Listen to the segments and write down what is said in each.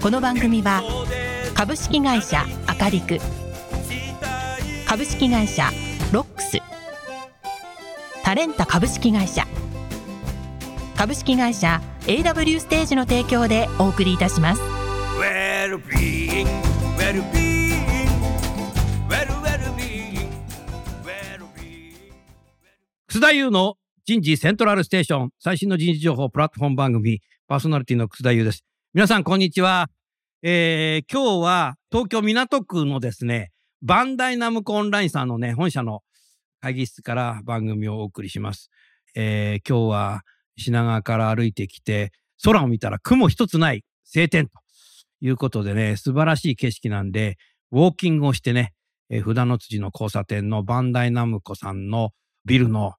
この番組は株式会社アカリク株式会社ロックスタレンタ株式会社株式会社 AW ステージの提供でお送りいたします well. 楠田優の人事セントラルステーション最新の人事情報プラットフォーム番組パーソナリティの楠田優です。皆さんこんにちは。えー、今日は東京港区のですね、バンダイナムコオンラインさんのね、本社の会議室から番組をお送りします。えー、今日は品川から歩いてきて、空を見たら雲一つない晴天ということでね、素晴らしい景色なんで、ウォーキングをしてね、えー、札の辻の交差点のバンダイナムコさんのビルの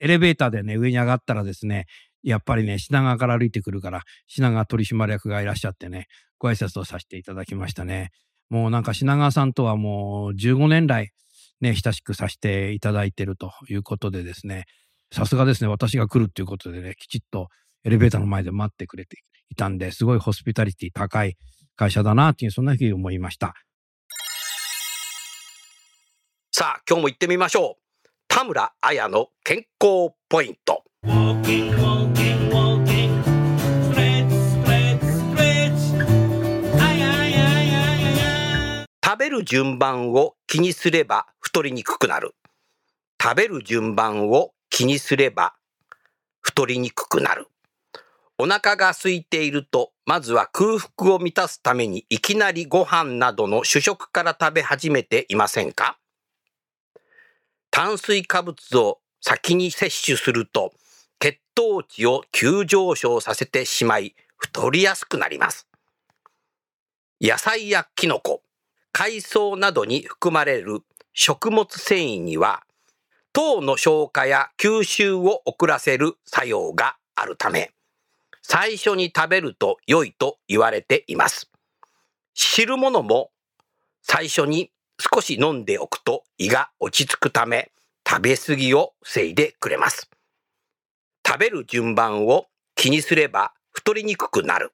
エレベーターでね、上に上がったらですね、やっぱりね、品川から歩いてくるから、品川取締役がいらっしゃってね、ご挨拶をさせていただきましたね。もうなんか品川さんとはもう15年来、ね、親しくさせていただいてるということでですね、さすがですね、私が来るっていうことでね、きちっとエレベーターの前で待ってくれていたんで、すごいホスピタリティ高い会社だなっていう、そんなふうに思いました。さあ、今日も行ってみましょう。田村彩の健康ポイント。る順番を気にすれば太りにくくなる。食べる順番を気にすれば太りにくくなる。お腹が空いていると、まずは空腹を満たすためにいきなりご飯などの主食から食べ始めていませんか？炭水化物を先に摂取すると、血糖値を急上昇させてしまい、太りやすくなります。野菜やキノコ、海藻などに含まれる食物繊維には、糖の消化や吸収を遅らせる作用があるため、最初に食べると良いと言われています。汁物も最初に少し飲んでおくと胃が落ち着くため、食べ過ぎを防いでくれます。食べる順番を気にすれば太りにくくなる。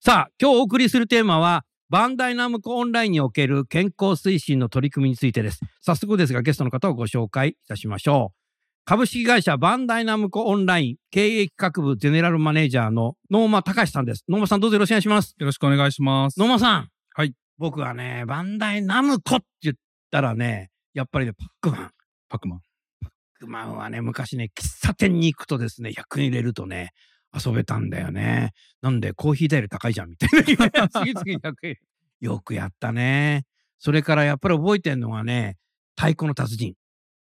さあ、今日お送りするテーマは、バンダイナムコオンラインにおける健康推進の取り組みについてです。早速ですが、ゲストの方をご紹介いたしましょう。株式会社バンダイナムコオンライン経営企画部ゼネラルマネージャーの野間隆さんです。野間さんどうぞよろしくお願いします。よろしくお願いします。野間さん。はい。僕はね、バンダイナムコって言ったらね、やっぱりね、パックマン。パックマン。パックマンはね、昔ね、喫茶店に行くとですね、100円入れるとね、遊べたんだよね。なんで、コーヒー代より高いじゃん、みたいな。次々100円。よくやったね。それからやっぱり覚えてんのがね、太鼓の達人。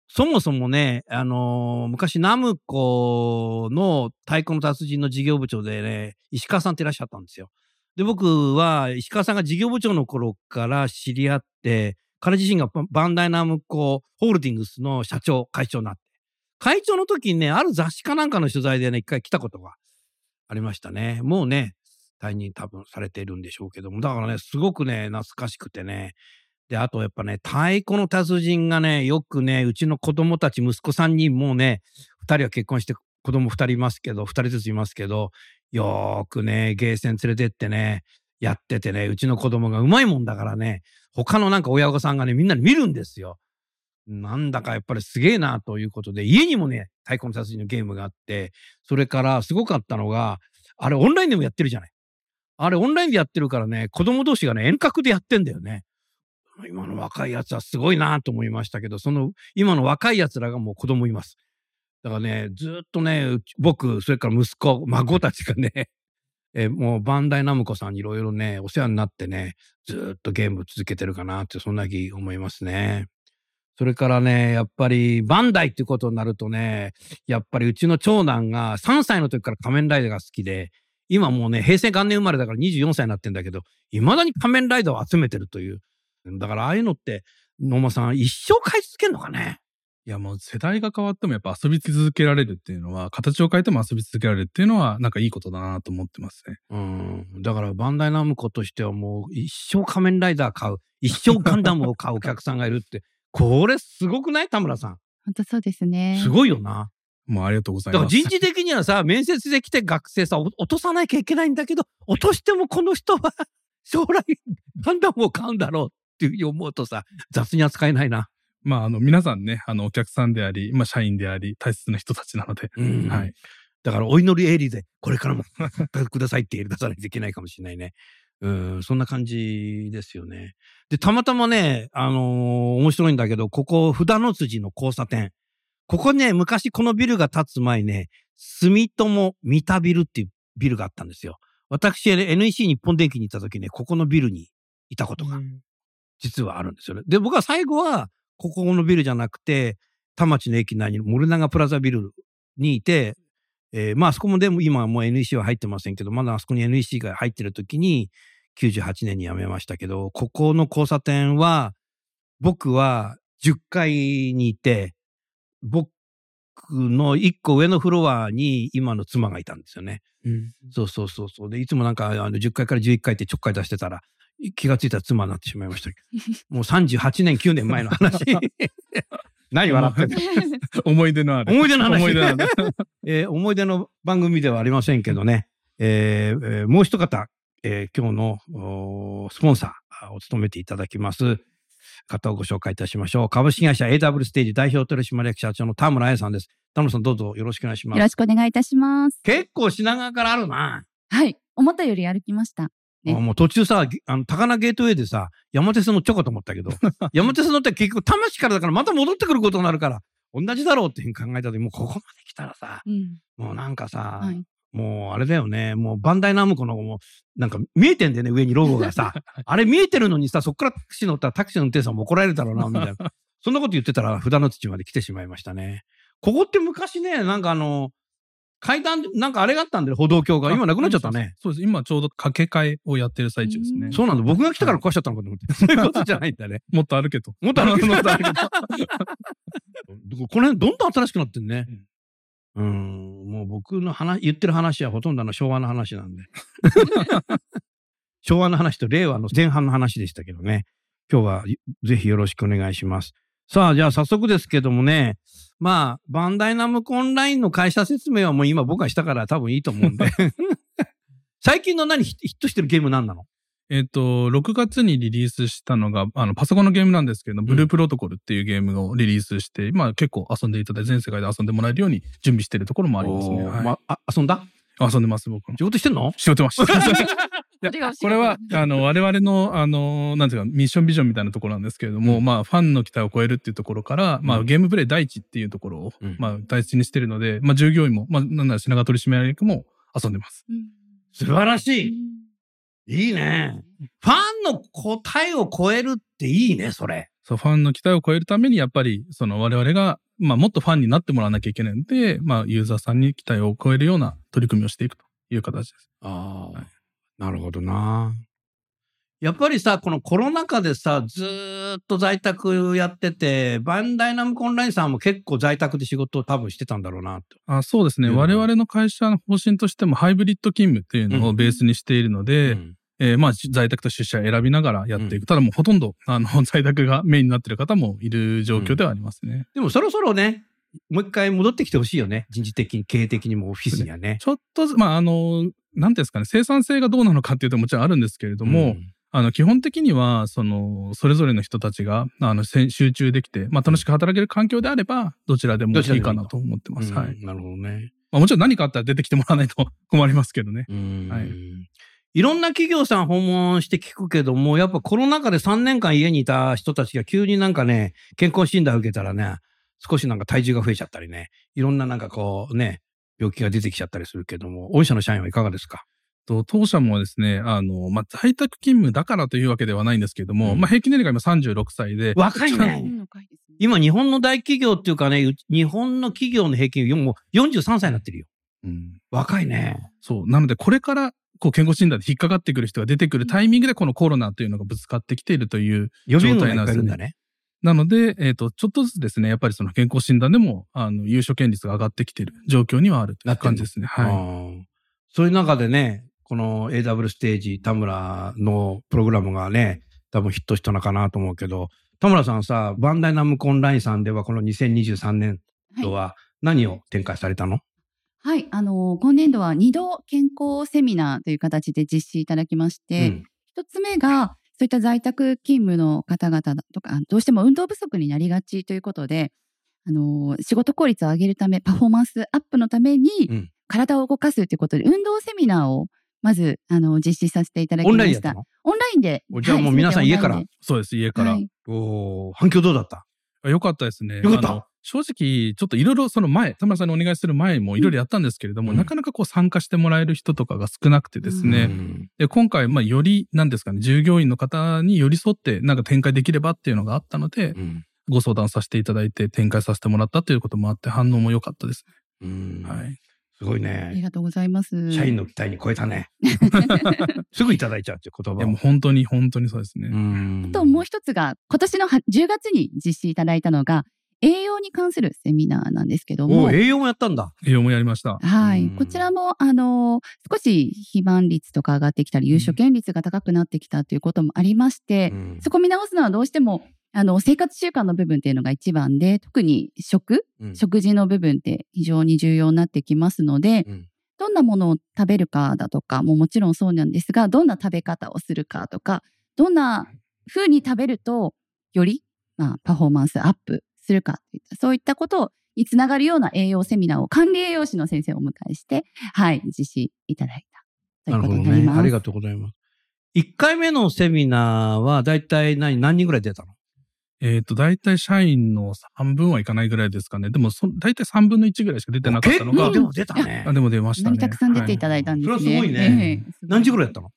そもそもね、あのー昔ナムコの太鼓の達人の事業部長でね、石川さんっていらっしゃったんですよ。で、僕は石川さんが事業部長の頃から知り合って、彼自身がババンダイナムコホールディングスの社長、会長になって。会長の時にね、ある雑誌かなんかの取材でね、一回来たことがありましたね。もうね、退任多分されているんでしょうけども。だからね、すごくね、懐かしくてね。で、あとやっぱね、太鼓の達人がね、よくね、うちの子供たち、息子さんにもうね、二人は結婚して子供二人いますけど、二人ずついますけど、よーくね、ゲーセン連れてってね、やっててね、うちの子供がうまいもんだからね、他のなんか親御さんがね、みんなに見るんですよ。なんだかやっぱりすげえなということで、家にもね、太鼓の達人のゲームがあって、それからすごかったのが、あれオンラインでもやってるじゃない。あれオンラインでやってるからね、子供同士がね、遠隔でやってんだよね。今の若いやつはすごいなと思いましたけど、その今の若いやつらがもう子供います。だからね、ずっとね、僕、それから息子、孫たちがね、えもうバンダイナムコさんにいろいろね、お世話になってね、ずっとゲーム続けてるかなって、そんな気思いますね。それからね、やっぱりバンダイってことになるとね、やっぱりうちの長男が3歳の時から仮面ライダーが好きで、今もうね、平成元年生まれだから24歳になってんだけど、未だに仮面ライダーを集めてるという。だからああいうのって、野間さん一生買い続けるのかね？いやもう世代が変わってもやっぱ遊び続けられるっていうのは、形を変えても遊び続けられるっていうのは、なんかいいことだなと思ってますね。うん。だからバンダイナムコとしてはもう一生仮面ライダー買う、一生ガンダムを買うお客さんがいるって、これすごくない？田村さん。本当そうですね。すごいよな。もうありがとうございだからます。人事的にはさ、面接で来て学生さ、お落とさなきゃいけないんだけど、落としてもこの人は 将来ガンダムを買うんだろうっていうふうに思うとさ、雑に扱えないな。まああの皆さんね、あのお客さんであり、まあ社員であり、大切な人たちなので、うんはい。だからお祈りエリで、これからも くださいって入れ出さないといけないかもしれないね。うん、そんな感じですよね。で、たまたまね、あのー面白いんだけど、ここ、札の辻の交差点。ここね、昔このビルが建つ前ね、住友三田ビルっていうビルがあったんですよ。私、NEC 日本電機に行った時ね、ここのビルにいたことが実はあるんですよね。で、僕は最後は、ここのビルじゃなくて、田町の駅内にモルナガプラザビルにいて、えーまああそこもでも今はもう NEC は入ってませんけど、まだあそこに NEC が入ってる時に、98年に辞めましたけど、ここの交差点は、僕は10階にいて、僕の1個上のフロアに今の妻がいたんですよね。そうそうそうそう。で、いつもなんか、あの、10階から11階ってちょっかい出してたら、気がついたら妻になってしまいましたけど。もう38年、9年前の話。何笑ってんの 思い出のある。思い出の話。思い出のある。えー思い出の番組ではありませんけどね。えーえーもう一方、えー今日のスポンサーを務めていただきます方をご紹介いたしましょう。株式会社 AW ステージ代表取締役社長の田村彩さんです。田村さんどうぞよろしくお願いします。よろしくお願いいたします。結構品川からあるな。はい。思ったより歩きました。ねあもう途中さ、あの、高菜ゲートウェイでさ、山手線乗っちゃおうかと思ったけど、山手線乗って結局、魂からだからまた戻ってくることになるから、同じだろうっていうふうに考えた時、もうここまで来たらさ、うん。もうなんかさ、はい。もうあれだよね、もうバンダイナムコのもう、なんか見えてんだよね、上にロゴがさ。あれ見えてるのにさ、そっからタクシー乗ったらタクシーの運転手さんも怒られるだろうな、みたいな。そんなこと言ってたら、札の土まで来てしまいましたね。ここって昔ね、なんかあの、階段、なんかあれがあったんだよ、歩道橋が。今なくなっちゃったね。そうです。今ちょうど掛け替えをやってる最中ですね。そうなんだ。僕が来たから壊しちゃったのかと思って。そういうことじゃないんだね。もっと歩けと。もっと歩けと。この辺どんどん新しくなってんね。うん、もう僕の話、言ってる話はほとんどあの昭和の話なんで。昭和の話と令和の前半の話でしたけどね。今日はぜひよろしくお願いします。さあ、じゃあ早速ですけどもね。まあ、バンダイナムコオンラインの会社説明はもう今僕がしたから多分いいと思うんで。最近の何ヒヒットしてるゲーム何なの？えっと、6月にリリースしたのが、あの、パソコンのゲームなんですけど、ブループロトコルっていうゲームをリリースして、まあ結構遊んでいただいて、全世界で遊んでもらえるように準備してるところもありますね。はいまあ、遊んだ？遊んでます、僕も。仕事してんの？仕事ました。これは、あの、我々の、あの、なんていうか、ミッションビジョンみたいなところなんですけれども、まあ、ファンの期待を超えるっていうところから、まあ、ゲームプレイ第一っていうところを、うんまあ、第一にしてるので、まあ、従業員も、まあ、なんなら品川取締役も遊んでます。うん素晴らしい。うんいいね。ファンの答えを超えるっていいね、それ。そう、ファンの期待を超えるために、やっぱり、その我々が、まあ、もっとファンになってもらわなきゃいけないので、まあ、ユーザーさんに期待を超えるような取り組みをしていくという形です。ああ、なるほどな。やっぱりさ、このコロナ禍でさ、ずーっと在宅やってて、バンダイナムコオンラインさんも結構在宅で仕事を多分してたんだろうなって。あそうですね。うん我々の会社の方針としても、ハイブリッド勤務っていうのをベースにしているので、うんえーまあ、在宅と出社選びながらやっていく。うんただもうほとんど、あの、在宅がメインになってる方もいる状況ではありますね。でもそろそろね、もう一回戻ってきてほしいよね。人事的に、経営的にもオフィスにはね。ちょっとず、まあ、あの、なんですかね、生産性がどうなのかっていうともちろんあるんですけれども、んあの、基本的には、その、それぞれの人たちが、あの、集中できて、まあ、楽しく働ける環境であれば、どちらでもいいいいかなと思ってます。うんはい。なるほどね。まあ、もちろん何かあったら出てきてもらわないと 困りますけどね。うんはいいろんな企業さん訪問して聞くけども、やっぱコロナ禍で3年間家にいた人たちが急になんかね、健康診断受けたらね、少しなんか体重が増えちゃったりね、いろんななんかこうね、病気が出てきちゃったりするけども、御社の社員はいかがですか？と当社もですね、あの、まあ、在宅勤務だからというわけではないんですけれども、うんまあ、平均年齢が今36歳で、若いね。今日本の大企業っていうかね、う日本の企業の平均もう43歳になってるよ。うん若いね。そう。なので、これから、こう、健康診断で引っかかってくる人が出てくるタイミングで、このコロナというのがぶつかってきているという予備軍がいっ状態なんですねぱいいるんだね。なので、えっ、と、ちょっとずつですね、やっぱりその健康診断でも、あの、優勝権率が上がってきている状況にはあるという感じですね。はい。うんそういう中でね、この AW ステージ、田村のプログラムがね、多分ヒットしたのかなと思うけど、田村さんさ、バンダイナムコンラインさんではこの2023年度は何を展開されたの、はい、あの今年度は2度健康セミナーという形で実施いただきまして、うん。一つ目がそういった在宅勤務の方々だとかどうしても運動不足になりがちということであの仕事効率を上げるためパフォーマンスアップのためにうん体を動かすということで運動セミナーをまずあの実施させていただきました。オンラインで。じゃあもう皆さんはい家からそうです、家から。オンラインでおー反響どうだった？あよかったですね。よかった？正直、ちょっといろいろその前、田村さんにお願いする前もいろいろやったんですけれども、うんなかなかこう参加してもらえる人とかが少なくてですね。うんで、今回、まあ、より、なんですかね、従業員の方に寄り添って、なんか展開できればっていうのがあったので、うんご相談させていただいて展開させてもらったということもあって、反応も良かったですうんね。はい。すごいね。ありがとうございます。社員の期待に超えたね。すぐいただいちゃうっていう言葉いや、も。本当に、本当にそうですね。うんあともう一つが今年のは10月に実施いただいたのが栄養に関するセミナーなんですけども。お、栄養もやったんだ。栄養もやりました。はい、うん。こちらもあの少し肥満率とか上がってきたり優勝権率が高くなってきたということもありまして、うん。そこ見直すのはどうしてもあの生活習慣の部分っていうのが一番で特に食うん。食事の部分って非常に重要になってきますので、うん。どんなものを食べるかだとかももちろんそうなんですがどんな食べ方をするかとかどんな風に食べるとより、まあ、パフォーマンスアップするかといったそういったことにつながるような栄養セミナーを管理栄養士の先生をお迎えして、はい、実施いただいたということになります。ありがとうございます。1回目のセミナーはだいたい何何人ぐらい出たの？えっ、と、大体社員の半分はいかないぐらいですかね。でも、そ大体3分の1ぐらいしか出てなかったのがでも出たねあ。でも出ましたね。たくさん出ていただいたんですね。はいそれはすごいねええ何時ぐらいやったの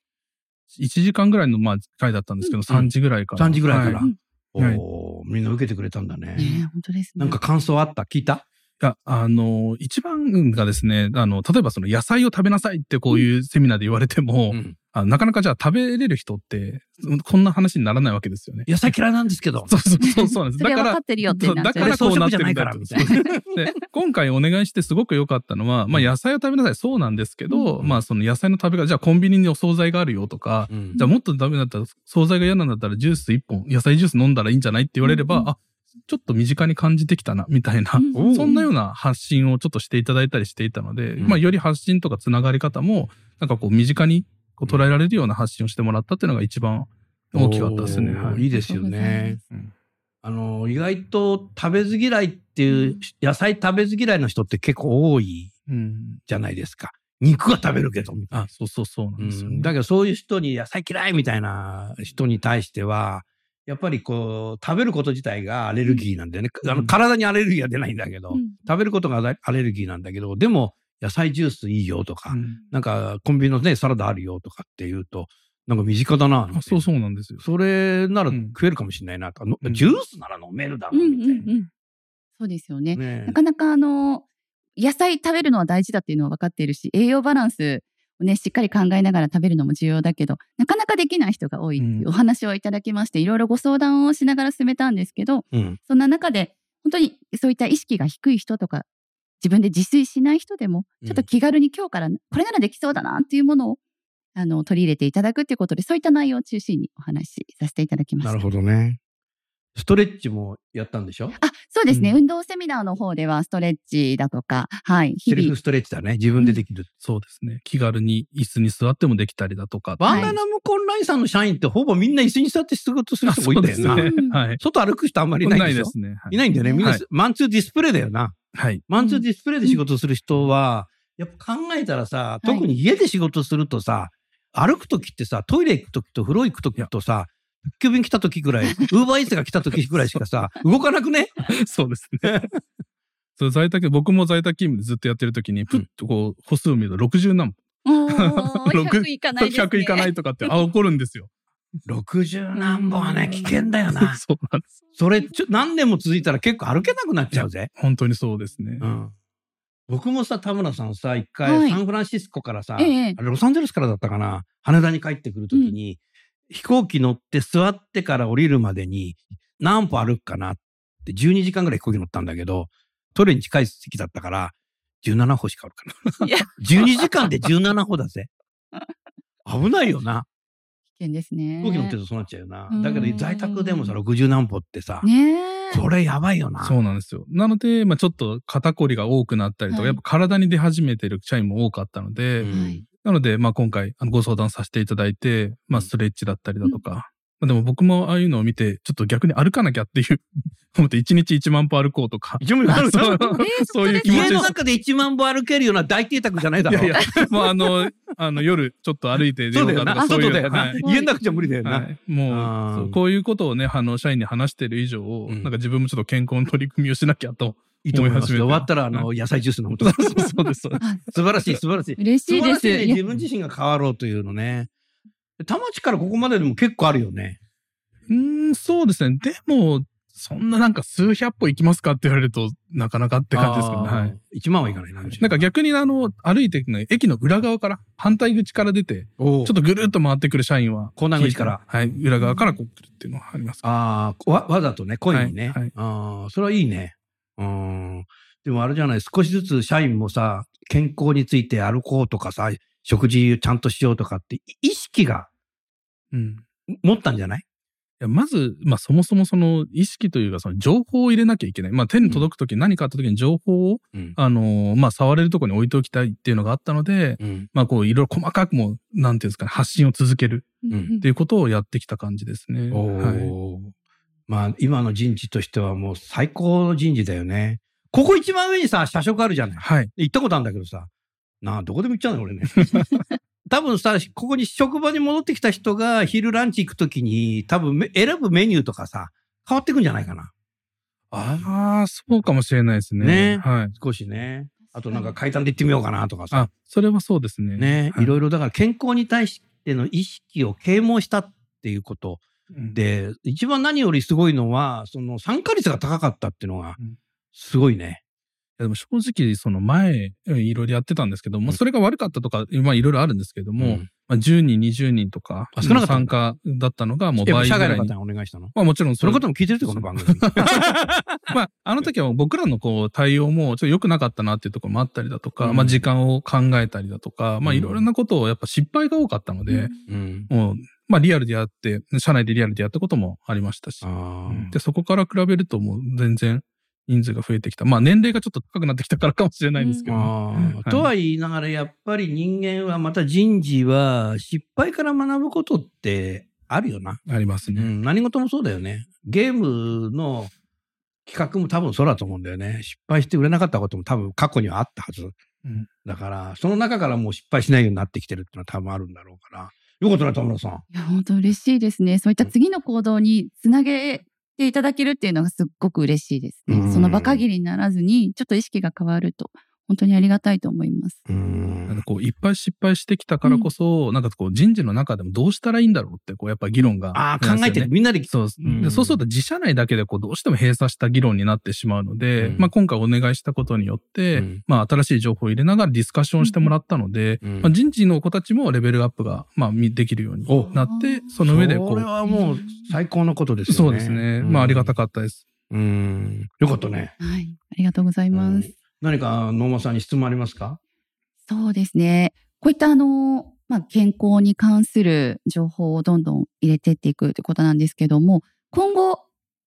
？1時間ぐらいの、まあ、回だったんですけど、うん3時ぐらいから。3時ぐらいからはいはいみんな受けてくれたんだね。ねえ本当ですね。なんか感想あった？聞いた？いや、あの、一番がですね、あの、例えばその野菜を食べなさいってこういうセミナーで言われても、うん。あなかなかじゃあ食べれる人って、こんな話にならないわけですよね。野菜嫌いなんですけど。そうそうそうそうなんです。だからかってるよってだからこうなってるんだみたい で、今回お願いしてすごく良かったのは、まあ野菜を食べなさい、そうなんですけど、うん。まあその野菜の食べ方、じゃあコンビニにお惣菜があるよとか、うん。じゃあもっとダメだったら、惣菜が嫌なんだったらジュース1本、野菜ジュース飲んだらいいんじゃないって言われれば、ちょっと身近に感じてきたな、みたいな、うんおそんなような発信をちょっとしていただいたりしていたので、うんまあより発信とかつながり方も、なんかこう身近にこう捉えられるような発信をしてもらったっていうのが一番大きかったですね。はいいいですよね。うんあの、意外と食べず嫌いっていう、野菜食べず嫌いの人って結構多いうん。じゃないですか。肉は食べるけど、みたいなあ、そうそうそうなんですよね。うんだけどそういう人に野菜嫌いみたいな人に対しては、やっぱりこう、食べること自体がアレルギーなんだよね。あの体にアレルギーは出ないんだけど、うん食べることがアレルギーなんだけど、でも野菜ジュースいいよとか、うんなんかコンビニのね、サラダあるよとかっていうと、なんか身近だな。あそうそうなんですよ。それならうん食えるかもしれないなとうんジュースなら飲めるだろうんうんうみたいな。うん。そうですよね。ねなかなかあの、野菜食べるのは大事だっていうのは分かっているし、栄養バランスをね、しっかり考えながら食べるのも重要だけど、なかなかできない人が多いっていうお話をいただきまして、いろいろご相談をしながら進めたんですけど、うん。そんな中で、本当にそういった意識が低い人とか、自分で自炊しない人でも、ちょっと気軽に今日からこれならできそうだなっていうものを、あの、取り入れていただくっていうことで、そういった内容を中心にお話しさせていただきました。なるほどね。ストレッチもやったんでしょ？あ、そうですね、うん運動セミナーの方ではストレッチだとか、はい、セルフ、ストレッチだね。自分でできる。そうですね。気軽に椅子に座ってもできたりだとか。バンダナムコンラインさんの社員ってほぼみんな椅子に座って仕事する人多いんだよな。ねうん はい。外歩く人あんまりいないでしょ？ですね。はいないんだよね。みんな、はいマンツーディスプレイだよな。はい。マンツーディスプレイで仕事する人は、やっぱ考えたらさ、い特に家で仕事するとさ、歩くときってさ、トイレ行くときと風呂行くときとさ、宅急便来たときぐらい、ウーバーイーツが来たときぐらいしかさ、動かなくね？そうですね。そう、在宅、僕も在宅勤務でずっとやってる時に、ふっとこう、歩数を見ると60何おー六100いかないね。100いかないとかって、あ、怒るんですよ。60何本はね、危険だよな。そうなんです。それ、ちょ、何年も続いたら結構歩けなくなっちゃうぜ。本当にそうですね。うん。僕もさ、田村さんさ、一はい回サンフランシスコからさ、ええあれロサンゼルスからだったかな、羽田に帰ってくるときに、飛行機乗って座ってから降りるまでに何歩歩くかなって12時間ぐらい飛行機乗ったんだけど、トイレに近い席だったから、17歩しか歩かないいや。12時間で17歩だぜ。危ないよな。危険ですね。飛行機乗ってるとそうなっちゃうよなうん。だけど在宅でもさ、60何歩ってさ、ねえ。それやばいよな。そうなんですよ。なので、まあちょっと肩こりが多くなったりとか、はいやっぱ体に出始めてる社員も多かったので、なので、まあ今回あのご相談させていただいて、まあストレッチだったりだとか、まあでも僕もああいうのを見て、ちょっと逆に歩かなきゃっていう、思って1日1万歩歩こうとか、一応歩くそう そういう気持ち。家の中で1万歩歩けるような大邸宅じゃないだろ。いやいや、もうあの、あの夜ちょっと歩いて出ようかとか、そういう。外だよな。はい家の中じゃ無理だよな。はい、もう、こういうことをね、あの、社員に話してる以上、うんなんか自分もちょっと健康の取り組みをしなきゃと。いいと思います終わったら、あの、野菜ジュース飲むとか。そうそうです。そうですあ素晴らしい、素晴らしい。嬉しいです。素晴らしいね。いや自分自身が変わろうというのね。田町からここまででも結構あるよね。うーん、そうですね。でも、そんななんか数百歩行きますかって言われると、なかなかって感じですけどね。はい。。1万はいかないな。なんか逆にあの、歩いていくの駅の裏側から、反対口から出て、ちょっとぐるっと回ってくる社員は、港南口から。はい、裏側からこう来るっていうのはあります。ああ、わ、わざとね、声にね。はいはいああ、それはいいね。うん。でもあれじゃない、少しずつ社員もさ、健康について歩こうとかさ、食事ちゃんとしようとかって、意識がうん。持ったんじゃない？いやまず、まあそもそもその意識というかその情報を入れなきゃいけない。まあ手に届くとき何かあったときに情報を、うん。あのーまあ触れるところに置いておきたいっていうのがあったので、うん。まあこういろいろ細かくも、なんていうんですかね、発信を続けるうんっていうことをやってきた感じですね。おはい。ーまあ、今の人事としてはもう最高の人事だよね。ここ一番上にさ、社食あるじゃない。はい。行ったことあるんだけどさ。なあ、どこでも行っちゃうの俺ね。多分さ、ここに職場に戻ってきた人が昼ランチ行くときに、多分め選ぶメニューとかさ、変わってくんじゃないかな。ああ、そうかもしれないですね。ねはい。少しね。あとなんか階段で行ってみようかなとかさ。あ、それはそうですね。ね、はいろいろだから健康に対しての意識を啓蒙したっていうこと。うん。で、一番何よりすごいのは、その参加率が高かったっていうのがうん、すごいね。いやでも正直、その前、うんいろいろやってたんですけども、うん。それが悪かったとか、まあいろいろあるんですけども、うん。まあ、10人、20人とか、参加だったのがもう倍ぐらいに。社外の方にお願いしたの？まあもちろんそのれことも聞いてるってこの番組。まあ、あの時は僕らのこう対応もちょっと良くなかったなっていうところもあったりだとか、うん。まあ時間を考えたりだとか、まあうん。いろいろなことをやっぱ失敗が多かったので、うん。もう、まあリアルでやって、社内でリアルでやったこともありましたし、で、そこから比べるともう全然人数が増えてきた。まあ年齢がちょっと高くなってきたからかもしれないんですけど、あーはいとは言いながら、やっぱり人間は、また人事は、失敗から学ぶことってあるよな。ありますね。うん、何事もそうだよね。ゲームの企画も多分そうだと思うんだよね。失敗して売れなかったことも多分過去にはあったはず。うんだから、その中からもう失敗しないようになってきてるっていうのは多分あるんだろうから。よかったな、田村さん。いや、本当嬉しいですね。そういった次の行動につなげていただけるっていうのがすっごく嬉しいですね。うんその場限りにならずに、ちょっと意識が変わると、本当にありがたいと思います。うんなんかこういっぱい失敗してきたからこそ、なんかこう人事の中でもどうしたらいいんだろうって、こうやっぱ議論が、ああ、考えてる。みんなで。そう、うんでそうすると自社内だけでこうどうしても閉鎖した議論になってしまうので、うんまあ今回お願いしたことによって、うんまあ新しい情報を入れながらディスカッションしてもらったので、うんまあ、人事の子たちもレベルアップがまあみできるようにおなって、その上でこそれう、はもう最高のことですよね。そうですね。まあありがたかかったです。うん。よかったね。はい。ありがとうございます。何か野間さんに質問ありますか？そうですね。こういったあの、まあ、健康に関する情報をどんどん入れてっていくということなんですけども、今後、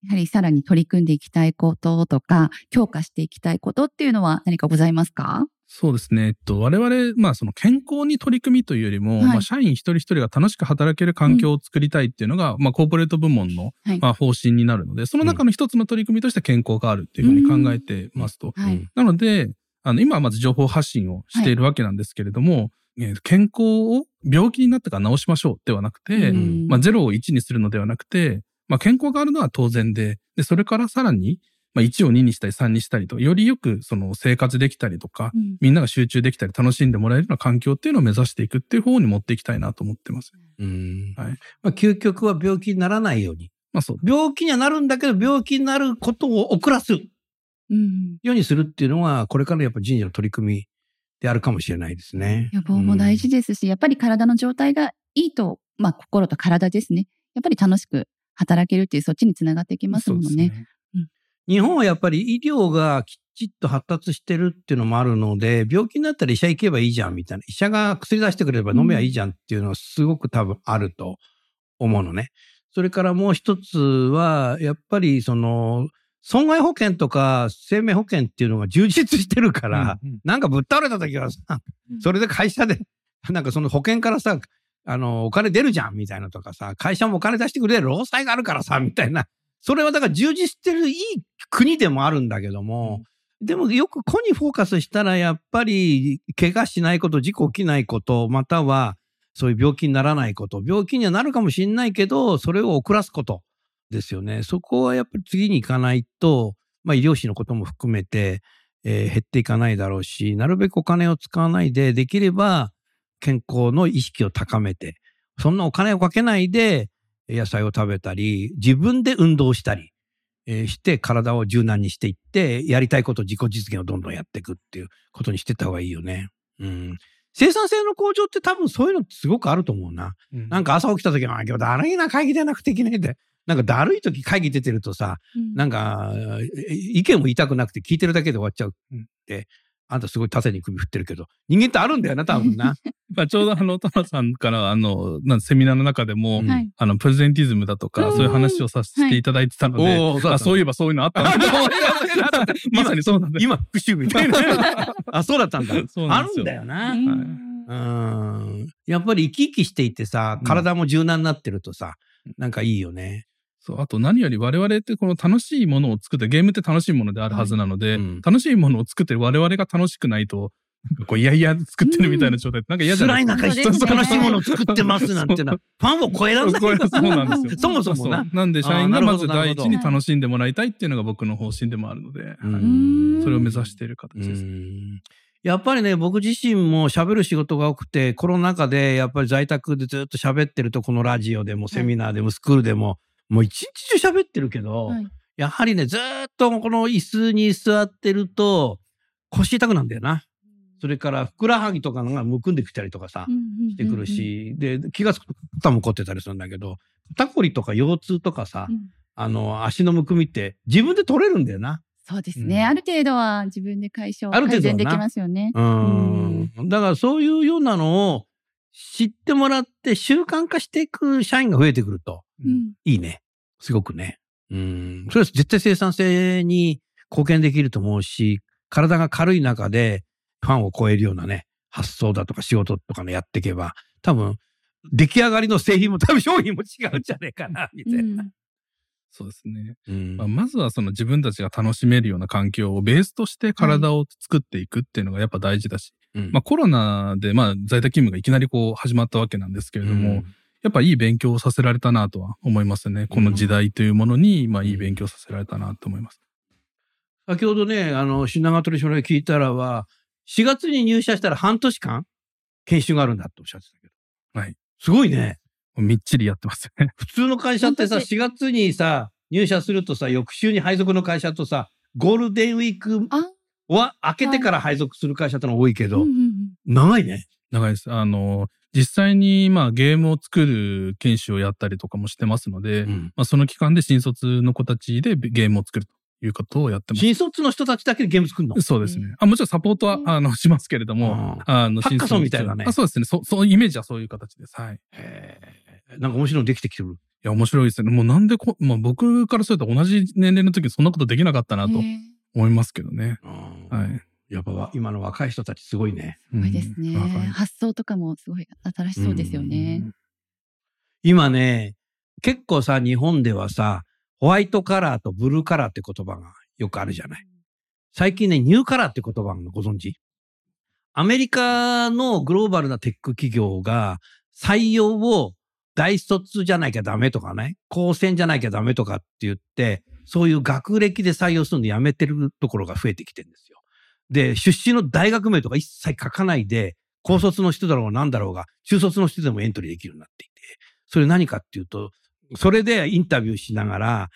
やはりさらに取り組んでいきたいこととか、強化していきたいことっていうのは何かございますか？そうですね。えっと、我々、まあその健康に取り組みというよりも、はい。まあ社員一人一人が楽しく働ける環境を作りたいっていうのが、まあコーポレート部門の、はい。まあ方針になるので、その中の一つの取り組みとして健康があるっていうふうに考えてますと。はい。うんなので、あの、今はまず情報発信をしているわけなんですけれども、えー健康を病気になってから治しましょうではなくて、ん。まあ0を1にするのではなくて、まあ健康があるのは当然で、で、それからさらに、まあ1を2にしたり3にしたりと、よりよくその生活できたりとか、うんみんなが集中できたり楽しんでもらえるような環境っていうのを目指していくっていう方に持っていきたいなと思ってます。うんはいまあ、究極は病気にならないように。まあそう。病気にはなるんだけど、病気になることを遅らす。うん。ようにするっていうのは、これからやっぱ人事の取り組みであるかもしれないですね。予防も大事ですし、やっぱり体の状態がいいと、まあ心と体ですね。やっぱり楽しく働けるっていうそっちにつながっていきますものね。そうです日本はやっぱり医療がきちっと発達してるっていうのもあるので、病気になったら医者行けばいいじゃんみたいな。医者が薬出してくれれば飲めばいいじゃんっていうのはすごく多分あると思うのね。それからもう一つは、やっぱりその、損害保険とか生命保険っていうのが充実してるから、うんうんなんかぶっ倒れた時はさ、それで会社で、なんかその保険からさ、あの、お金出るじゃんみたいなとかさ、会社もお金出してくれる労災があるからさ、みたいな。それはだから充実してるいい国でもあるんだけども、でもよく個にフォーカスしたらやっぱり怪我しないこと、事故起きないこと、またはそういう病気にならないこと、病気にはなるかもしれないけど、それを遅らすことですよね。そこはやっぱり次に行かないと、まあ医療費のことも含めて、えー減っていかないだろうし、なるべくお金を使わないで、できれば健康の意識を高めて、そんなお金をかけないで野菜を食べたり、自分で運動したり、えーして体を柔軟にしていって、やりたいこと自己実現をどんどんやっていくっていうことにしてった方がいいよね。うん。生産性の向上って多分そういうのってすごくあると思うな。うんなんか朝起きた時は、あ今日だるいな会議出なくていけないんで。なんかだるい時会議出てるとさ、なんか、え意見も言いたくなくて聞いてるだけで終わっちゃうって、あんたすごい縦に首振ってるけど、人間ってあるんだよな、多分な。まあちょうどあの、トナさんから、あの、なんセミナーの中でも、うんはい。あの、プレゼンティズムだとか、うんそういう話をさせていただいてたので、おーそうだったあそういえばそういうのあったなと思いまさにそうなんです。今、復習みたいな。あ、そうだったんだ。そうなんですよあるんだよな。ううんん。やっぱり生き生きしていてさ、体も柔軟になってるとさ、なんかいいよね。そう、あと何より我々ってこの楽しいものを作って、ゲームって楽しいものであるはずなので、はい。うん。楽しいものを作ってる我々が楽しくないと、なんかこう、いやいや作ってるみたいな状態ってなんか嫌じゃない？辛いですか。中、そうですね。楽しいものを作ってますなんてな、ファンを超えられないよそう。なんですよ。そもそもな。うなんで、社員がまず第一に楽しんでもらいたいっていうのが僕の方針でもあるので、それを目指している形うです。ん。やっぱりね、僕自身も喋る仕事が多くて、コロナ禍でやっぱり在宅でずっと喋ってると、このラジオでもセミナーでもスクールでも、もう一日中喋ってるけど、はいやはりね、ずーっとこの椅子に座ってると、腰痛くなんだよな。それから、ふくらはぎとかのがむくんできたりとかさ、してくるし、で、気がつくと肩も凝ってたりするんだけど、肩こりとか腰痛とかさ、うんうんあの、足のむくみって自分で取れるんだよな。そうですね。うんある程度は自分で解消、ある程度改善できますよね。うん。だからそういうようなのを知ってもらって習慣化していく社員が増えてくるとうんいいね。すごくね。うん。それは絶対生産性に貢献できると思うし、体が軽い中でファンを超えるようなね、発想だとか仕事とかね、やっていけば、多分、出来上がりの製品も多分商品も違うんじゃねえかな、みたいな。そうですね。うんまあ、まずはその自分たちが楽しめるような環境をベースとして体を作っていくっていうのがやっぱ大事だし、うんまあコロナでまあ在宅勤務がいきなりこう始まったわけなんですけれども、やっぱいい勉強をさせられたなとは思いますね。この時代というものに、まあいい勉強させられたなと思います。先ほどね、あの、品川取締役聞いたらは、4月に入社したら半年間研修があるんだっておっしゃってたけど。はい。すごいね。みっちりやってますよね。普通の会社ってさ、半年4月にさ、入社するとさ、翌週に配属の会社とさ、ゴールデンウィークあ、は開けてから配属する会社ってのが多いけど、うんうんうん長いね。長いです。あの、実際にまあゲームを作る研修をやったりとかもしてますので、うんまあその期間で新卒の子たちでゲームを作るということをやってます。新卒の人たちだけでゲーム作るの？そうですね。あもちろんサポートは、うんあの、しますけれども、あの、ハッカソンみたいなねあそうですね。そう、そう、イメージはそういう形です。はい。いへーなんか面白いのできてきてる？や、面白いですね。もうなんでこ、まあ僕からすると同じ年齢の時にそんなことできなかったなと思いますけどね。ははい。やっぱわ今の若い人たちすごいね。すすごいですね。発想とかもすごい新しそうですよね。今ね、結構さ、日本ではさ、ホワイトカラーとブルーカラーって言葉がよくあるじゃない。最近ね、ニューカラーって言葉がご存知？アメリカのグローバルなテック企業が採用を大卒じゃなきゃダメとかね、高専じゃなきゃダメとかって言って、そういう学歴で採用するのやめてるところが増えてきてるんですよ。で、出身の大学名とか一切書かないで、高卒の人だろうが何だろうが、中卒の人でもエントリーできるようになっていて、それ何かっていうと、それでインタビューしながら、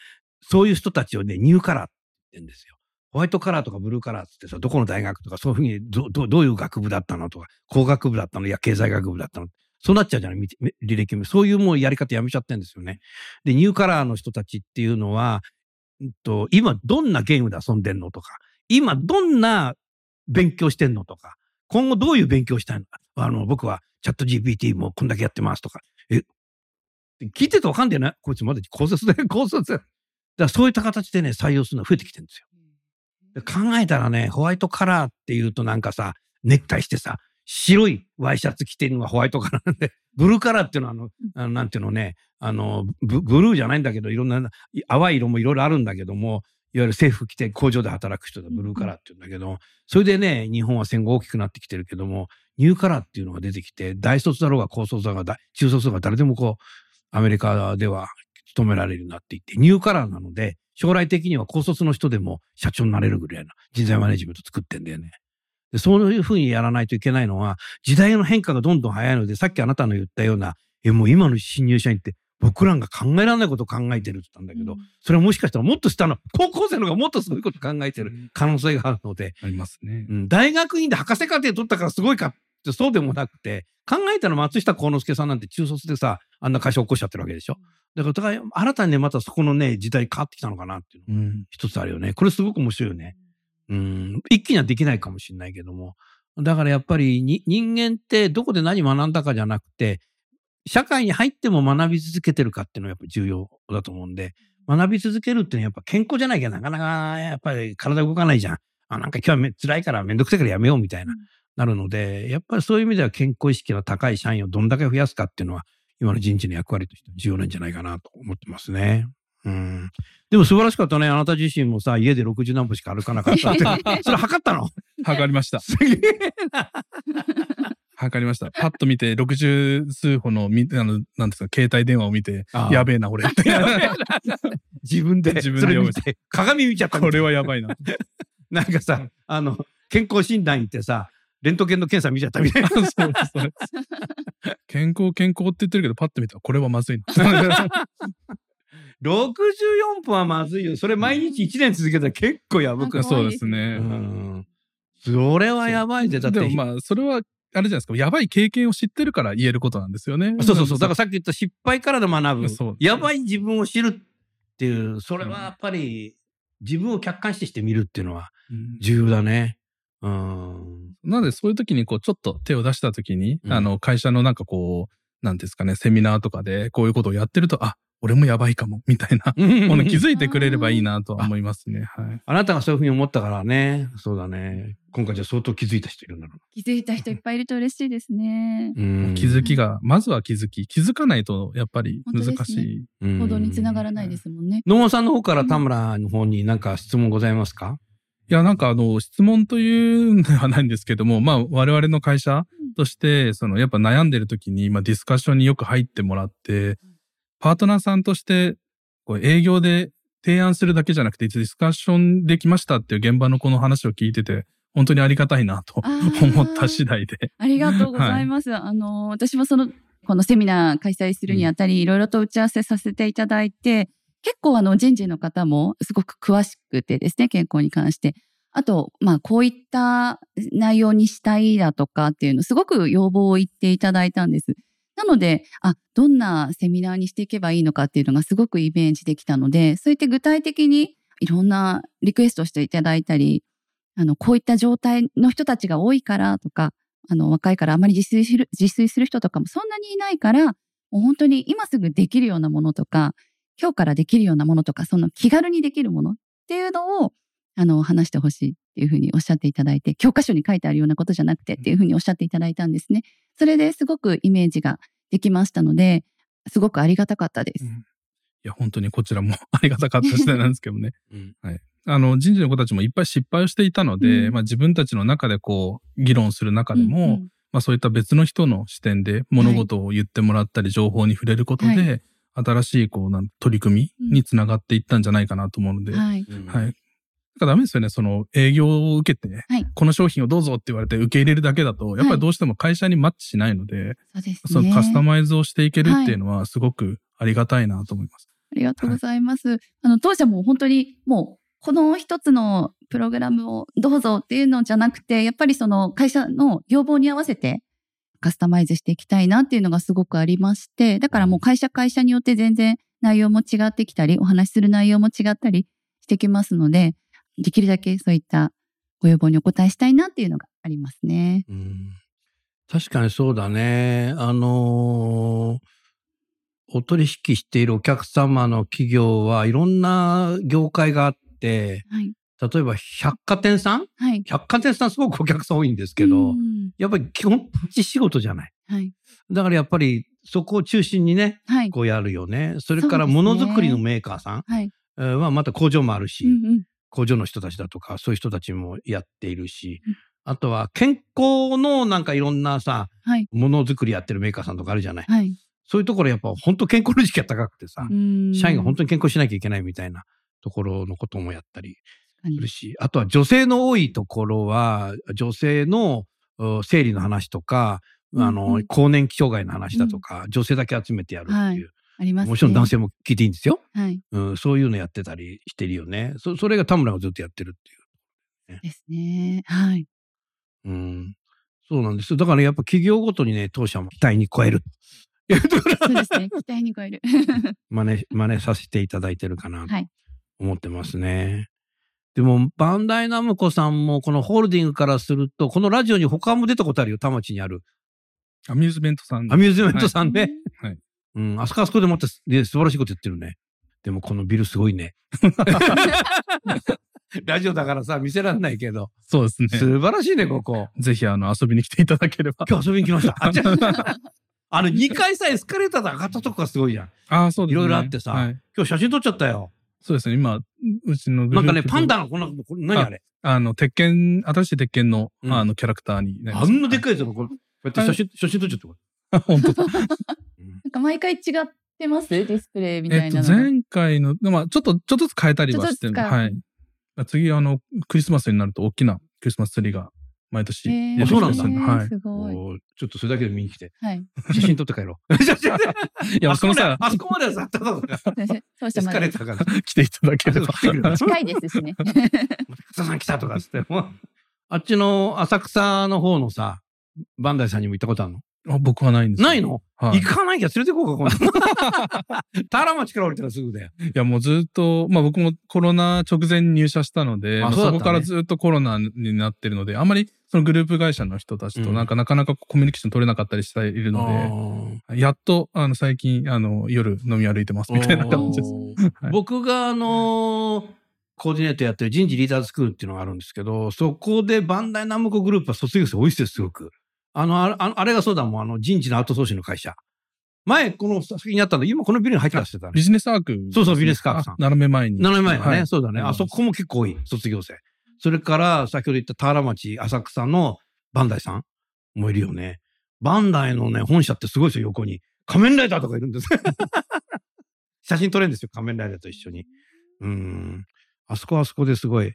そういう人たちをね、ニューカラーって言ってんですよ。ホワイトカラーとかブルーカラーってさ、どこの大学とか、そういうふうにど、どどういう学部だったのとか、工学部だったの、いや、経済学部だったの。そうなっちゃうじゃない、履歴も。そういうもうやり方やめちゃってんですよね。で、ニューカラーの人たちっていうのは、と、今どんなゲームで遊んでんのとか、今どんな勉強してんのとか、今後どういう勉強したいの。あの、僕はチャット GPT もこんだけやってますとか。え、聞いててわかんないこいつまだ高卒で、高卒。だからそういった形でね、採用するのが増えてきてるんですよ。考えたらね、ホワイトカラーっていうとなんかさ、ネクタイしてさ、白いワイシャツ着てるのがホワイトカラーなん。で、ブルーカラーっていうのはあの、あのなんていうのね、あのブ、ブルーじゃないんだけど、いろんな、淡い色もいろいろあるんだけども、いわゆる制服着て工場で働く人がブルーカラーって言うんだけど、それでね、日本は戦後大きくなってきてるけども、ニューカラーっていうのが出てきて、大卒だろうが高卒だろうが、中卒だろうが誰でもこう、アメリカでは勤められるようになっていって、ニューカラーなので、将来的には高卒の人でも社長になれるぐらいの人材マネジメント作ってんだよね。でそういうふうにやらないといけないのは、時代の変化がどんどん早いので、さっきあなたの言ったような、え、もう今の新入社員って僕らが考えられないことを考えてるって言ったんだけど、それはもしかしたらもっと下の、高校生の方がもっとすごいこと考えてる可能性があるので、ありますね。うん、大学院で博士課程取ったからすごいかってそうでもなくて、考えたら松下幸之助さんなんて中卒でさ、あんな会社起こしちゃってるわけでしょ。だから新たにね、またそこのね、時代変わってきたのかなっていうの。一つあるよね。これすごく面白いよね。うん、一気にはできないかもしれないけども。だからやっぱりに人間ってどこで何学んだかじゃなくて、社会に入っても学び続けてるかっていうのがやっぱり重要だと思うんで、学び続けるっていうのはやっぱ健康じゃなきゃなかなかやっぱり体動かないじゃん。あ、なんか今日はめ辛いからめんどくさいからやめようみたいな、なるので、やっぱりそういう意味では健康意識の高い社員をどんだけ増やすかっていうのは、今の人事の役割として重要なんじゃないかなと思ってますね。うん。でも素晴らしかったね。あなた自身もさ、家で60何歩しか歩かなかったって。それ測ったの？測りました。すげえ測りました。パッと見て、60数歩のみ、あの、なんですか、携帯電話を見て、ああやべえな、俺って。自分で、自分でそれ見て、鏡見ちゃった。これはやばいな。なんかさ、あの、健康診断行ってさ、レントゲンの検査見ちゃったみたいな。そうそう健康、健康って言ってるけど、パッと見たら、これはまずいな。64分はまずいよ。それ毎日1年続けたら結構やばくない？そうですね。うん。それはやばいぜ。だって。でもまあ、それは、あれじゃないですか。やばい経験を知ってるから言えることなんですよね。そうそうそう。だからさっき言った失敗からで学ぶ。そうやばい自分を知るっていう、それはやっぱり自分を客観視してみるっていうのはうん重要だね。うん。なので、そういう時に、こう、ちょっと手を出した時に、うんあの、会社のなんかこう、なんですかね、セミナーとかで、こういうことをやってると、あ、俺もやばいかも、みたいなもの気づいてくれればいいなとは思いますね。はい。あなたがそういうふうに思ったからね。そうだね。今回じゃ相当気づいた人いるんだろ気づいた人いっぱいいると嬉しいですね。う。うん気づきが、まずは気づき。気づかないと、やっぱり難本当ですねしい。うん行動につながらないですもんね。野茂さんの方から田村の方に何か質問ございますか？いや、なんかあの、質問というのではないんですけども、まあ、我々の会社として、その、やっぱ悩んでる時に、まあ、ディスカッションによく入ってもらって、パートナーさんとして、こう、営業で提案するだけじゃなくて、ディスカッションできましたっていう現場のこの話を聞いてて、本当にありがたいなと思った次第で。ありがとうございます。あの、私もその、このセミナー開催するにあたり、いろいろと打ち合わせさせていただいて、結構あの、人事の方もすごく詳しくてですね、健康に関して。あと、まあ、こういった内容にしたいだとかっていうの、すごく要望を言っていただいたんです。なので、あ、どんなセミナーにしていけばいいのかっていうのがすごくイメージできたので、そういって具体的にいろんなリクエストしていただいたり、あの、こういった状態の人たちが多いからとか、あの、若いからあまり自炊する、自炊する人とかもそんなにいないから、もう本当に今すぐできるようなものとか、今日からできるようなものとか、その気軽にできるものっていうのを、あの、話してほしいっていうふうにおっしゃっていただいて、教科書に書いてあるようなことじゃなくてっていうふうにおっしゃっていただいたんですね。それですごくイメージができましたので、すごくありがたかったです。いや、本当にこちらもありがたかった次第なんですけどね。うんあの、人事の子たちもいっぱい失敗をしていたので、うんまあ自分たちの中でこう、議論する中でも、うんうんまあそういった別の人の視点で物事を言ってもらったり、情報に触れることで、は新しいこうなん取り組みにつながっていったんじゃないかなと思うので、はい。はい。だからダメですよね。その営業を受けて、はいこの商品をどうぞって言われて受け入れるだけだと、やっぱりどうしても会社にマッチしないので、そうですね。そのカスタマイズをしていけるっていうのはすごくありがたいなと思います。ありがとうございます。あの、当社も本当にもうこの一つのプログラムをどうぞっていうのじゃなくて、やっぱりその会社の要望に合わせてカスタマイズしていきたいなっていうのがすごくありまして、だからもう会社会社によって全然内容も違ってきたり、お話しする内容も違ったりしてきますので、できるだけそういったご要望にお答えしたいなっていうのがありますね。うん確かにそうだね。あのーお取引しているお客様の企業はいろんな業界があって、はい。例えば百貨店さん？はい。百貨店さんすごくお客さん多いんですけど、うんやっぱり基本仕事じゃない。はい。だからやっぱりそこを中心にね、はい。こうやるよね。それからものづくりのメーカーさん、はまた工場もあるし、うんうん。工場の人たちだとか、そういう人たちもやっているし、うんあとは健康のなんかいろんなさ、はい。ものづくりやってるメーカーさんとかあるじゃない。はい。そういうところやっぱ本当健康の意識が高くてさ、うん社員が本当に健康しなきゃいけないみたいなところのこともやったりするし、あとは女性の多いところは、女性のう生理の話とか、あうんのうん、更年期障害の話だとか、女性だけ集めてやるっていう。ありますね。もちろん男性も聞いていいんですよ。はい。うん、そういうのやってたりしてるよね。そそれが田村がずっとやってるっていう。ですね。はい。うん。そうなんですよ。だからやっぱ企業ごとにね、当社も期待に超える。そうですね。期待に超える。真似、真似させていただいてるかなとはい思ってますね。でも、バンダイナムコさんもこのホールディングからすると、このラジオに他も出たことあるよ、田町にある。アミューズメントさん。アミューズメントさんね。はい。うん、あそこあそこでまた、ね、素晴らしいこと言ってるね。でもこのビルすごいね。ラジオだからさ、見せられないけど、そうですね。素晴らしいね、ここ。ぜひ、あの、遊びに来ていただければ。今日遊びに来ました。あ、じゃああの、2階さ、エスカレーターで上がったとこがすごいじゃん。ああ、そうですね。いろいろあってさはい。今日写真撮っちゃったよ。そうですね。今、うちのグループなんかね、でパンダのこんな、これ何あれ？あの、鉄拳、新しい鉄拳の、うんあの、キャラクターになります。あんなでっかいやつのこれ、こうやって写真、写真撮っちゃったこれ。本当だ。なんか毎回違ってます？ディスプレイみたえっと、いなのが。前回の、まあ、ちょっと、ちょっとずつ変えたりはしてるはい。次、あの、クリスマスになると大きなクリスマスツリーが毎年出てきそうなんだてするのはい。すごい。ちょっとそれだけで見に来て。はい。写真撮って帰ろう。いや、そのさ、あそこまではさ、ただの当エス社までカレーターから。来ていただければ。近いですしね。草さん来たとかっつって。あっちの浅草の方のさ、バンダイさんにも行ったことあるの？あ僕はないんですよないの？はい。行かなきゃ連れてこうか、今度。田原町から降りたらすぐだよ。いや、もうずっと、まあ僕もコロナ直前に入社したので、そねそこからずっとコロナになってるので、あんまりそのグループ会社の人たちとうんなんかなかなかコミュニケーション取れなかったりしているので、やっと、あの、最近、あの、夜飲み歩いてますみたいな感じです。はい僕があのーコーディネートやってる人事リーダーズスクールっていうのがあるんですけど、そこでバンダイナムコグループは卒業生多いですよ、すごく。あの、あれああれがそうだもん、あの人事のアウトソーシングの会社。前、この先にあったんだ今このビルに入ってらっしゃったねビ。ジネスアークですね、そうそうビジネスアークさんあ斜め前に。7年前はね、はいそうだね。あそこも結構多い、卒業生。それから、先ほど言った田原町、浅草のバンダイさんもいるよね。バンダイのね、本社ってすごいですよ、横に。仮面ライダーとかいるんです。写真撮れるんですよ、仮面ライダーと一緒に。うん。あそこはあそこですごい。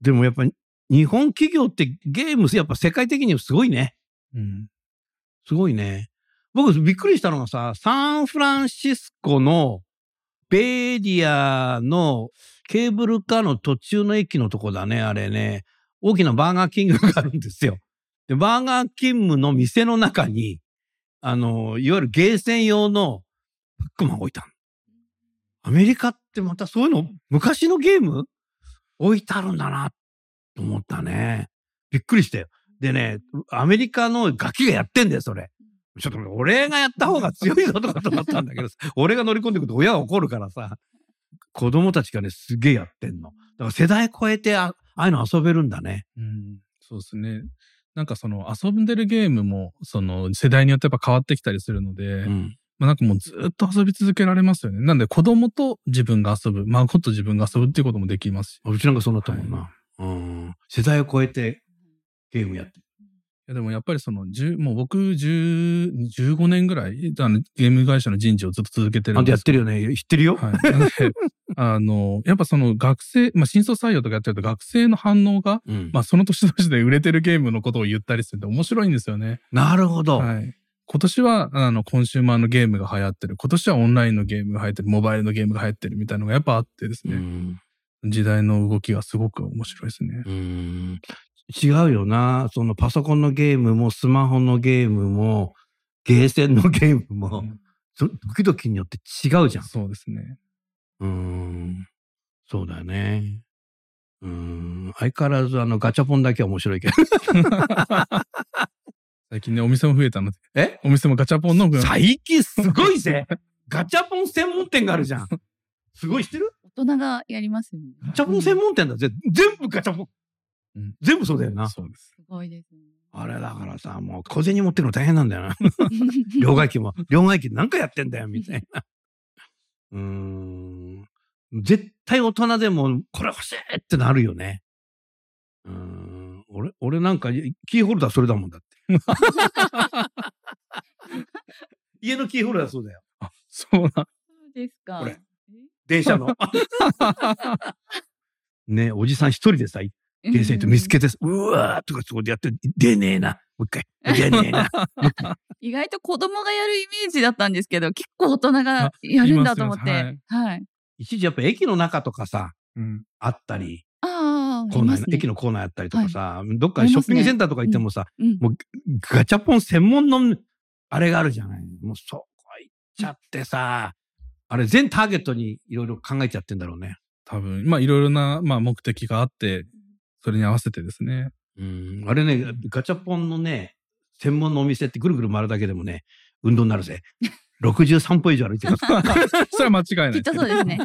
でもやっぱり、日本企業ってゲーム、やっぱ世界的にすごいね。うん。すごいね。僕びっくりしたのがさ、サンフランシスコのベイエリアのケーブルカーの途中の駅のとこだね、あれね。大きなバーガーキングがあるんですよ。で、バーガー勤務の店の中に、あの、いわゆるゲーセン用のパックマン置いたの。アメリカってまたそういうの、昔のゲーム置いてあるんだな、と思ったね。びっくりしたよ。でね、アメリカのガキがやってんだよ、それ。ちょっと俺がやった方が強いぞとかと思ったんだけど、俺が乗り込んでくると親が怒るからさ、子供たちがね、すげえやってんの。だから世代超えてあ、ああいうの遊べるんだね。うん。そうですね。なんかその遊んでるゲームも、その世代によってやっぱ変わってきたりするので、うん。まあなんかもうずっと遊び続けられますよね。なんで子供と自分が遊ぶ、孫と自分が遊ぶっていうこともできますし。うちなんかそうなったもんな。うん。世代を超えてゲームやって。いやでもやっぱりその、10もう僕10、15年ぐらい、あの、ゲーム会社の人事をずっと続けてるあんたやんですってるよね。知ってるよ。はい。なので、あの、やっぱその学生、まあ、新卒採用とかやってると学生の反応が、うん。まあ、その年々で売れてるゲームのことを言ったりするんで面白いんですよね。なるほど。はい。今年は、あの、コンシューマーのゲームが流行ってる。今年はオンラインのゲームが流行ってる。モバイルのゲームが流行ってるみたいなのがやっぱあってですね。うん。時代の動きがすごく面白いですね。うん。違うよな。そのパソコンのゲームもスマホのゲームも、ゲーセンのゲームも、そ時々によって違うじゃん。そうですね。うーん。そうだよね。うーん。相変わらずあのガチャポンだけは面白いけど。最近ね、お店も増えたので。え？お店もガチャポンの最近すごいぜ ガチャポン専門店があるじゃん。すごい知ってる？大人がやりますよね。ガチャポン専門店だぜ。全部ガチャポン。うん全部そうだよな。そうです。すごいですね。あれだからさ、もう小銭持ってるの大変なんだよな。両替機も、両替機何回やってんだよ、みたいな。うーん。絶対大人でも、これ欲しいってなるよね。うーん。俺、俺なんか、キーホルダーそれだもんだって。家のキーホルダーそうだよ。あ、そうな。そうですか。これ電車の。ね、おじさん一人でさ、ゲーセンと見つけて、うわーとかそこでやって、出ねえな。もう一回。出ねえな。意外と子供がやるイメージだったんですけど、結構大人がやるんだと思って。はい。一時やっぱ駅の中とかさ、うん。あったり、ああ、コーナー、いますね駅のコーナーやったりとかさ、どっかショッピングセンターとか行ってもさ、うんもうガチャポン専門のあれがあるじゃない。もうそこ行っちゃってさ、あれ全ターゲットにいろいろ考えちゃってんだろうね。多分、まあいろいろな、まあ目的があって、それに合わせてですね。うん。あれね、ガチャポンのね、専門のお店ってぐるぐる回るだけでもね、運動になるぜ。63歩以上歩いてる。それは間違いないきっとそうですね。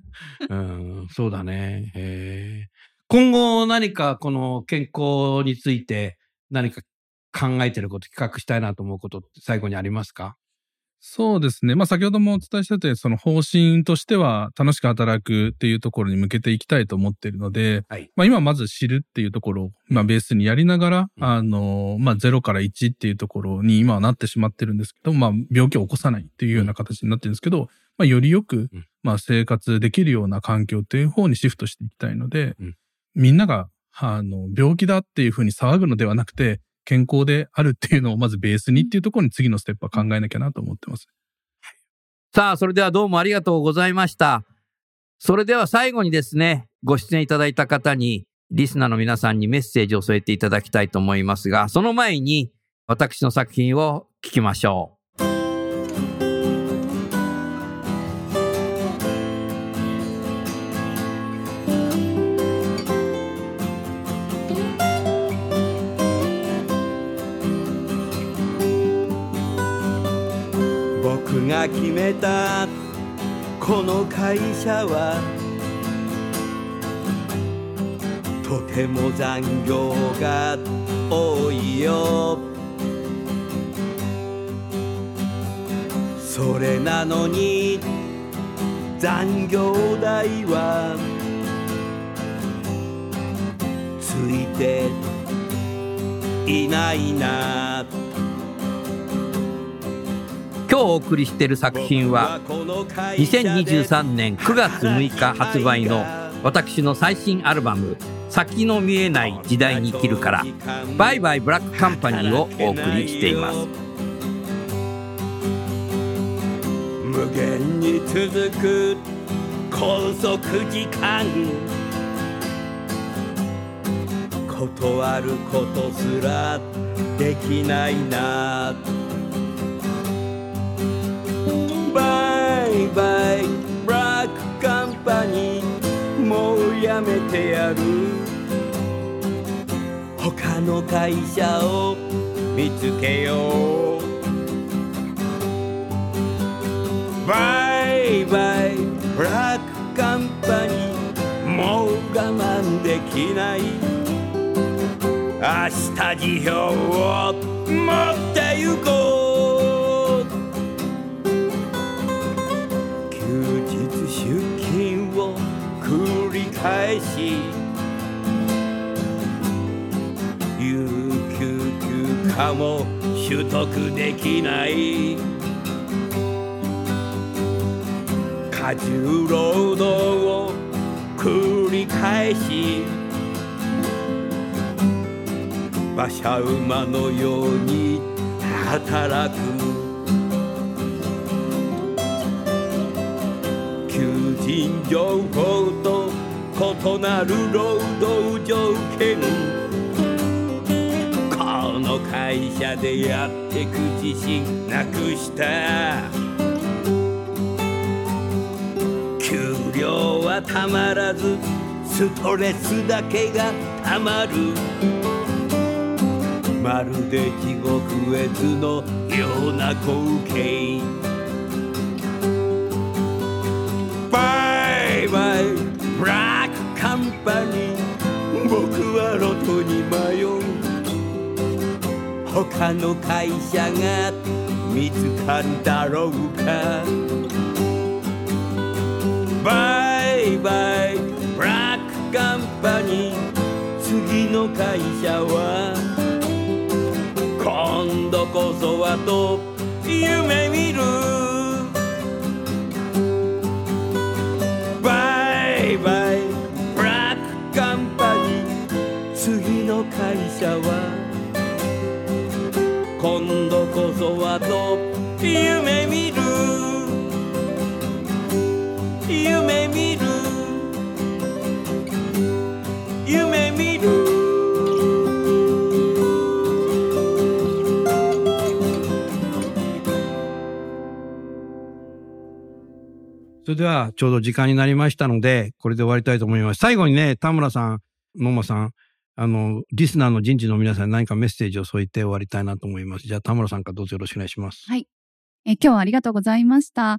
うん、そうだね。今後何かこの健康について何か考えてること、企画したいなと思うことって最後にありますか？そうですね。まあ先ほどもお伝えしたとおり、その方針としては楽しく働くっていうところに向けていきたいと思っているので、はい。まあ今まず知るっていうところを、まあベースにやりながら、うん。あの、まあ0から1っていうところに今はなってしまってるんですけど、まあ病気を起こさないっていうような形になってるんですけど、まあよりよくうん、まあ生活できるような環境っていう方にシフトしていきたいので、うん。みんなが、あの、病気だっていうふうに騒ぐのではなくて、健康であるっていうのをまずベースにっていうところに次のステップは考えなきゃなと思ってます。さあ、それではどうもありがとうございました。それでは最後にですね、ご出演いただいた方に、リスナーの皆さんにメッセージを添えていただきたいと思いますが、その前に、私の作品を聞きましょう。決めたこの会社はとても残業が多いよ。それなのに残業代はついていないな。今日お送りしている作品は、2023年9月6日発売の私の最新アルバム「先の見えない時代に生きる」から「バイバイブラックカンパニー」をお送りしています。無限に続く拘束時間。断ることすらできないな。やめてやる。他の会社を見つけよう。バイバイ。ブラックカンパニーもう我慢できない。明日辞表を持って行こう。返し。有給休暇も取得できない。過重労働を繰り返し。馬車馬のように働く。求人情報と異なる労働条件。この会社でやってく自信なくした。給料はたまらずストレスだけがたまる。まるで地獄絵図のような光景。クカンパニー僕は路頭に迷う。他の会社が見つかるだろうか。バイバイブラックカンパニー。次の会社は今度こそはと夢見る。会社は今度こそはと夢見る。夢見る。夢見る。それではちょうど時間になりましたので、これで終わりたいと思います。最後にね、田村さん、野間さん、あの、リスナーの人事の皆さんに何かメッセージを添えて終わりたいなと思います。じゃあ田村さんからどうぞよろしくお願いします。はい。え今日はありがとうございました。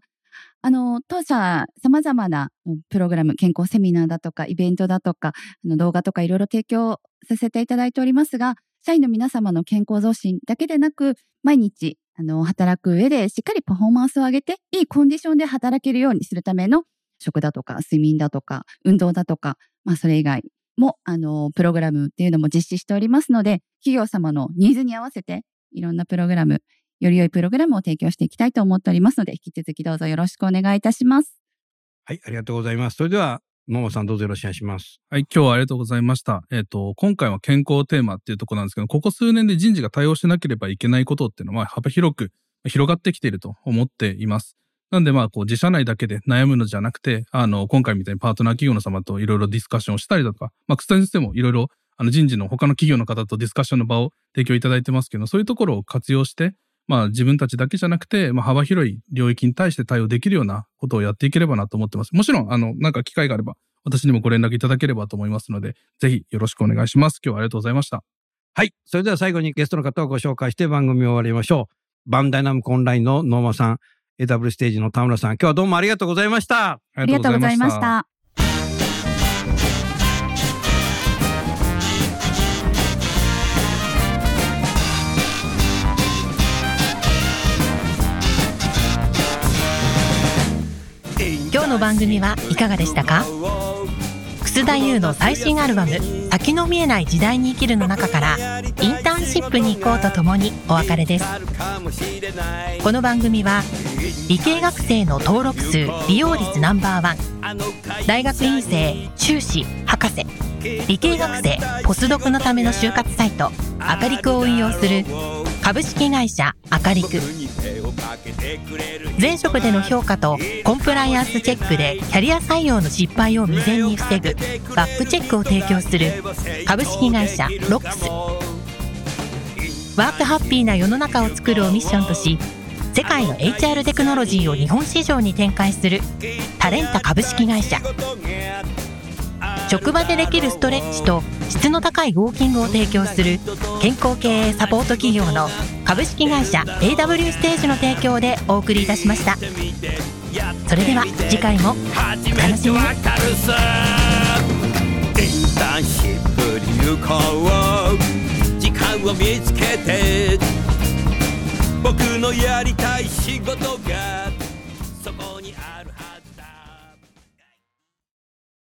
あの、当社、様々なプログラム、健康セミナーだとか、イベントだとか、あの動画とかいろいろ提供させていただいておりますが、社員の皆様の健康増進だけでなく、毎日、あの、働く上でしっかりパフォーマンスを上げて、いいコンディションで働けるようにするための食だとか、睡眠だとか、運動だとか、まあ、それ以外も、あの、プログラムっていうのも実施しておりますので、企業様のニーズに合わせて、いろんなプログラム、より良いプログラムを提供していきたいと思っておりますので、引き続きどうぞよろしくお願いいたします。はい、ありがとうございます。それでは、野間さんどうぞよろしくお願いします。はい、今日はありがとうございました。えっ、と、今回は健康テーマっていうところなんですけど、ここ数年で人事が対応しなければいけないことっていうのは幅広く広がってきていると思っています。なんでまあ、こう、自社内だけで悩むのじゃなくて、あの、今回みたいにパートナー企業の様といろいろディスカッションをしたりだとか、まあ、草先生もいろいろ、あの、人事の他の企業の方とディスカッションの場を提供いただいてますけど、そういうところを活用して、まあ、自分たちだけじゃなくて、まあ、幅広い領域に対して対応できるようなことをやっていければなと思ってます。もちろん、あの、なんか機会があれば、私にもご連絡いただければと思いますので、ぜひよろしくお願いします。今日はありがとうございました。はい。それでは最後にゲストの方をご紹介して番組を終わりましょう。バンダイナムコンラインの野間さん、AW ステージの田村さん、今日はどうもありがとうございました。あありがとうございまし。た。今日の番組はいかがでしたか？楠田優の最新アルバム「先の見えない時代に生きる」の中からインターンシップに行こうとともにお別れですこの番組は理系学生の登録数利用率ナンバーワン。大学院生修士博士。理系学生ポスドクのための就活サイトアカリクを運用する。株式会社アカリク前職での評価とコンプライアンスチェックでキャリア採用の失敗を未然に防ぐバックチェックを提供する株式会社ロックス。ワークハッピーな世の中を作るをミッションとし世界の HR テクノロジーを日本市場に展開するタレンタ株式会社。職場でできるストレッチと質の高いウォーキングを提供する健康経営サポート企業の株式会社 AW ステージの提供でお送りいたしました。それでは次回も初めてわかるさインターンシップに時間を見つけて僕のやりたい仕事が